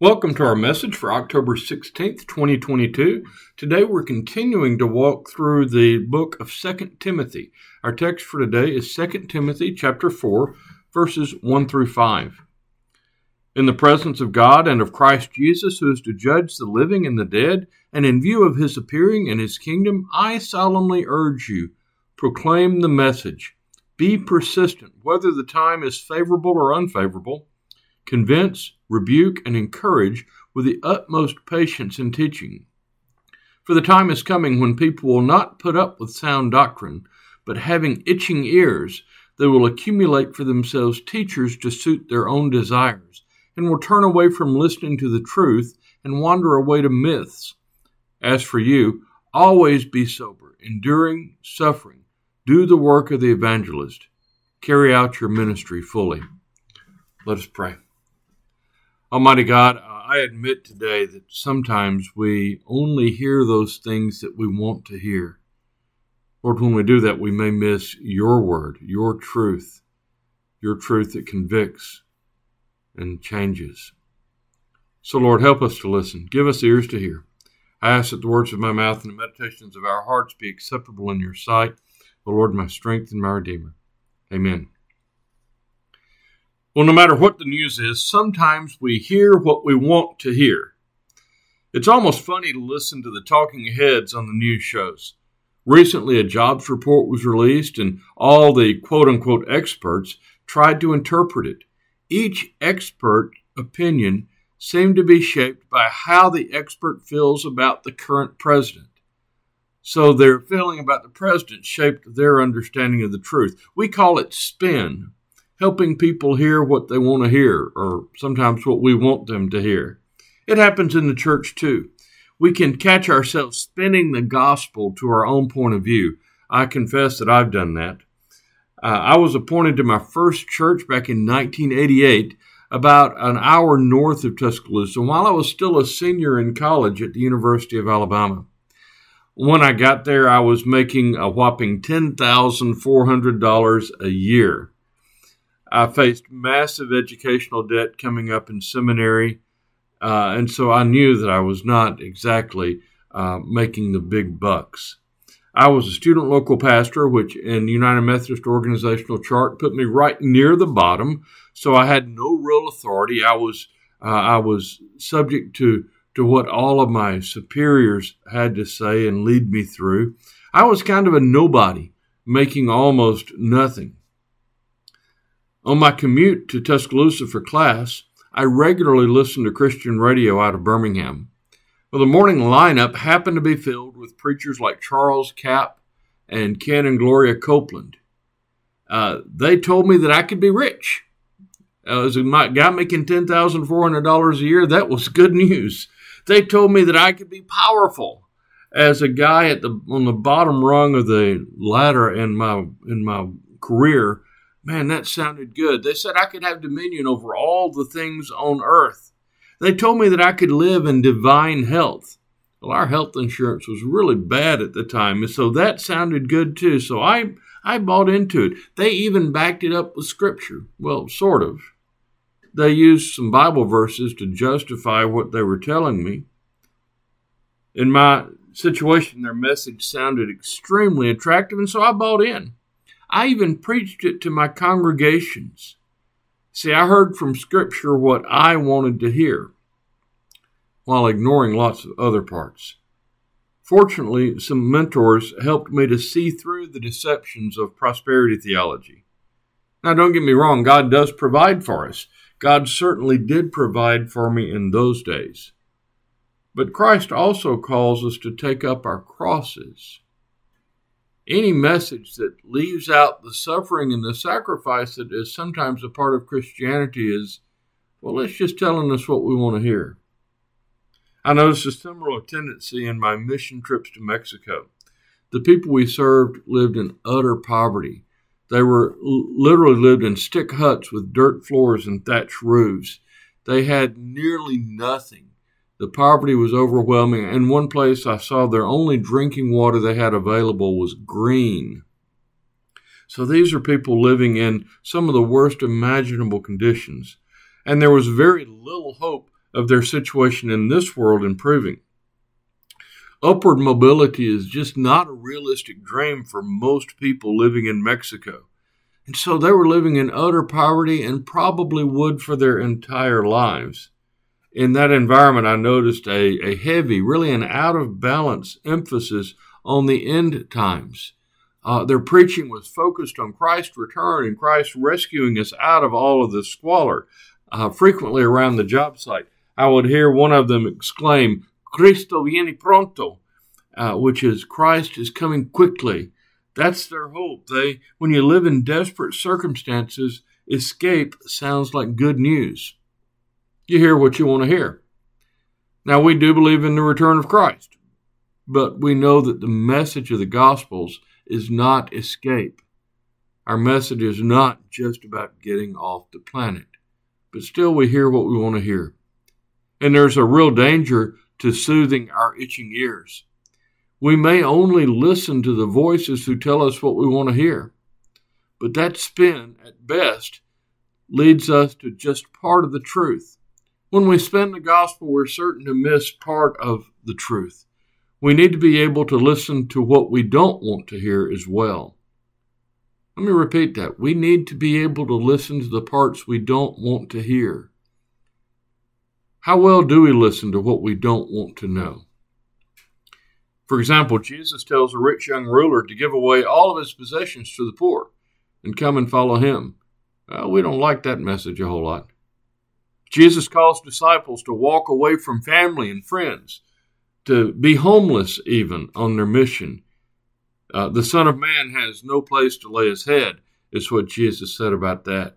Welcome to our message for October 16th, 2022. Today we're continuing to walk through the book of 2 Timothy. Our text for today is 2 Timothy chapter 4, verses 1 through 5. In the presence of God and of Christ Jesus, who is to judge the living and the dead, and in view of his appearing in his kingdom, I solemnly urge you, proclaim the message. Be persistent, whether the time is favorable or unfavorable convince, rebuke, and encourage with the utmost patience in teaching. For the time is coming when people will not put up with sound doctrine, but having itching ears, they will accumulate for themselves teachers to suit their own desires, and will turn away from listening to the truth and wander away to myths. As for you, always be sober, enduring suffering, do the work of the evangelist, carry out your ministry fully. Let us pray. Almighty God, uh, I admit today that sometimes we only hear those things that we want to hear. Lord, when we do that, we may miss your word, your truth, your truth that convicts and changes. So, Lord, help us to listen. Give us ears to hear. I ask that the words of my mouth and the meditations of our hearts be acceptable in your sight, O Lord, my strength and my Redeemer. Amen. Well, no matter what the news is, sometimes we hear what we want to hear. It's almost funny to listen to the talking heads on the news shows. Recently, a jobs report was released, and all the quote unquote experts tried to interpret it. Each expert opinion seemed to be shaped by how the expert feels about the current president. So their feeling about the president shaped their understanding of the truth. We call it spin helping people hear what they want to hear, or sometimes what we want them to hear. It happens in the church too. We can catch ourselves spinning the gospel to our own point of view. I confess that I've done that. Uh, I was appointed to my first church back in 1988, about an hour north of Tuscaloosa, while I was still a senior in college at the University of Alabama. When I got there, I was making a whopping $10,400 a year. I faced massive educational debt coming up in seminary, uh, and so I knew that I was not exactly uh, making the big bucks. I was a student local pastor, which in United Methodist organizational chart put me right near the bottom. So I had no real authority. I was uh, I was subject to to what all of my superiors had to say and lead me through. I was kind of a nobody, making almost nothing. On my commute to Tuscaloosa for class, I regularly listened to Christian radio out of Birmingham. Well, the morning lineup happened to be filled with preachers like Charles Capps and Ken and Gloria Copeland. Uh, they told me that I could be rich. Uh, as a guy making $10,400 a year, that was good news. They told me that I could be powerful. As a guy at the on the bottom rung of the ladder in my in my career, Man, that sounded good. They said I could have dominion over all the things on earth. They told me that I could live in divine health. Well, our health insurance was really bad at the time, and so that sounded good too. So I I bought into it. They even backed it up with scripture. Well, sort of. They used some Bible verses to justify what they were telling me. In my situation, their message sounded extremely attractive, and so I bought in. I even preached it to my congregations. See, I heard from Scripture what I wanted to hear while ignoring lots of other parts. Fortunately, some mentors helped me to see through the deceptions of prosperity theology. Now, don't get me wrong, God does provide for us. God certainly did provide for me in those days. But Christ also calls us to take up our crosses any message that leaves out the suffering and the sacrifice that is sometimes a part of Christianity is, well, it's just telling us what we want to hear. I noticed a similar tendency in my mission trips to Mexico. The people we served lived in utter poverty. They were literally lived in stick huts with dirt floors and thatched roofs. They had nearly nothing the poverty was overwhelming. And in one place, I saw their only drinking water they had available was green. So these are people living in some of the worst imaginable conditions. And there was very little hope of their situation in this world improving. Upward mobility is just not a realistic dream for most people living in Mexico. And so they were living in utter poverty and probably would for their entire lives. In that environment, I noticed a, a heavy, really an out of balance emphasis on the end times. Uh, their preaching was focused on Christ's return and Christ rescuing us out of all of the squalor. Uh, frequently around the job site, I would hear one of them exclaim, Cristo viene pronto, uh, which is Christ is coming quickly. That's their hope. They, when you live in desperate circumstances, escape sounds like good news. You hear what you want to hear. Now, we do believe in the return of Christ, but we know that the message of the Gospels is not escape. Our message is not just about getting off the planet, but still we hear what we want to hear. And there's a real danger to soothing our itching ears. We may only listen to the voices who tell us what we want to hear, but that spin, at best, leads us to just part of the truth. When we spin the gospel, we're certain to miss part of the truth. We need to be able to listen to what we don't want to hear as well. Let me repeat that. We need to be able to listen to the parts we don't want to hear. How well do we listen to what we don't want to know? For example, Jesus tells a rich young ruler to give away all of his possessions to the poor and come and follow him. Well, we don't like that message a whole lot. Jesus calls disciples to walk away from family and friends, to be homeless even on their mission. Uh, the Son of Man has no place to lay his head, is what Jesus said about that.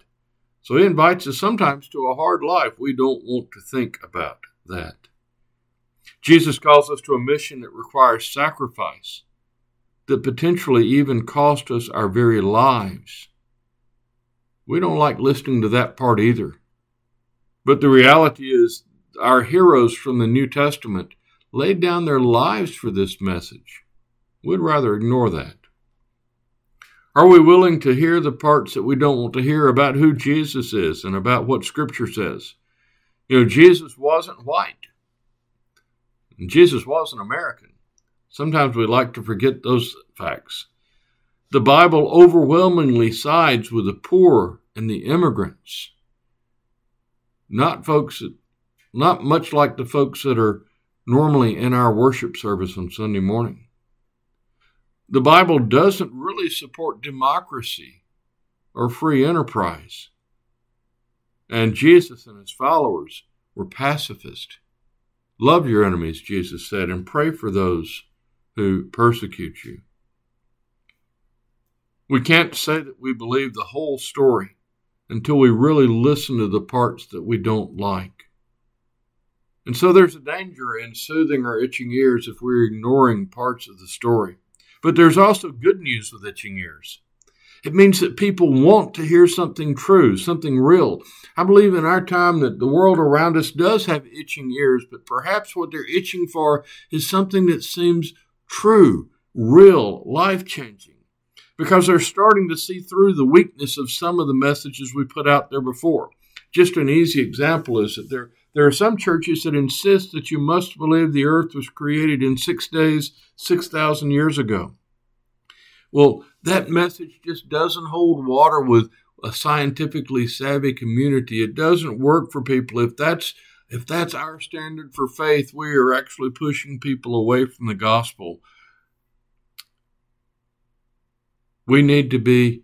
So he invites us sometimes to a hard life. We don't want to think about that. Jesus calls us to a mission that requires sacrifice, that potentially even cost us our very lives. We don't like listening to that part either. But the reality is, our heroes from the New Testament laid down their lives for this message. We'd rather ignore that. Are we willing to hear the parts that we don't want to hear about who Jesus is and about what Scripture says? You know, Jesus wasn't white. Jesus wasn't American. Sometimes we like to forget those facts. The Bible overwhelmingly sides with the poor and the immigrants. Not folks not much like the folks that are normally in our worship service on Sunday morning. The Bible doesn't really support democracy or free enterprise. And Jesus and his followers were pacifist. Love your enemies, Jesus said, and pray for those who persecute you. We can't say that we believe the whole story until we really listen to the parts that we don't like. And so there's a danger in soothing our itching ears if we're ignoring parts of the story. But there's also good news with itching ears. It means that people want to hear something true, something real. I believe in our time that the world around us does have itching ears, but perhaps what they're itching for is something that seems true, real, life changing. Because they're starting to see through the weakness of some of the messages we put out there before. Just an easy example is that there, there are some churches that insist that you must believe the earth was created in six days, 6,000 years ago. Well, that message just doesn't hold water with a scientifically savvy community. It doesn't work for people. If that's if that's our standard for faith, we are actually pushing people away from the gospel. We need to be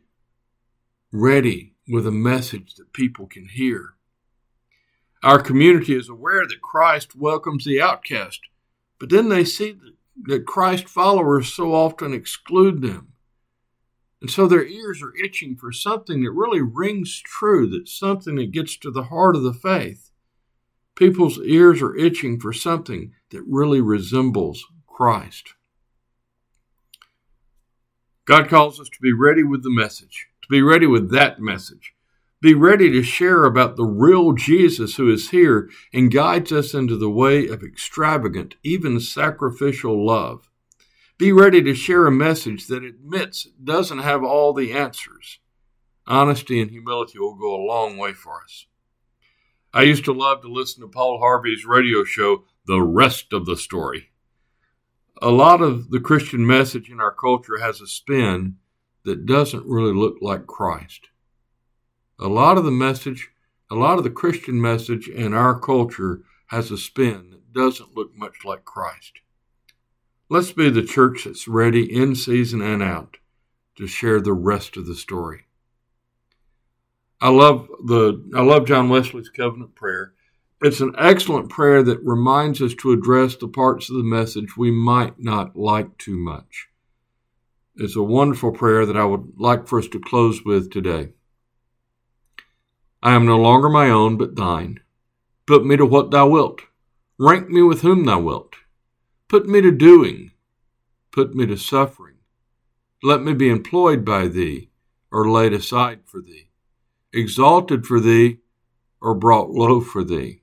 ready with a message that people can hear. Our community is aware that Christ welcomes the outcast, but then they see that Christ followers so often exclude them. And so their ears are itching for something that really rings true, that's something that gets to the heart of the faith. People's ears are itching for something that really resembles Christ. God calls us to be ready with the message, to be ready with that message. Be ready to share about the real Jesus who is here and guides us into the way of extravagant, even sacrificial love. Be ready to share a message that admits it doesn't have all the answers. Honesty and humility will go a long way for us. I used to love to listen to Paul Harvey's radio show, The Rest of the Story. A lot of the Christian message in our culture has a spin that doesn't really look like Christ. A lot of the message, a lot of the Christian message in our culture has a spin that doesn't look much like Christ. Let's be the church that's ready in season and out to share the rest of the story. I love the I love John Wesley's covenant prayer. It's an excellent prayer that reminds us to address the parts of the message we might not like too much. It's a wonderful prayer that I would like for us to close with today. I am no longer my own, but thine. Put me to what thou wilt. Rank me with whom thou wilt. Put me to doing. Put me to suffering. Let me be employed by thee, or laid aside for thee exalted for thee, or brought low for thee.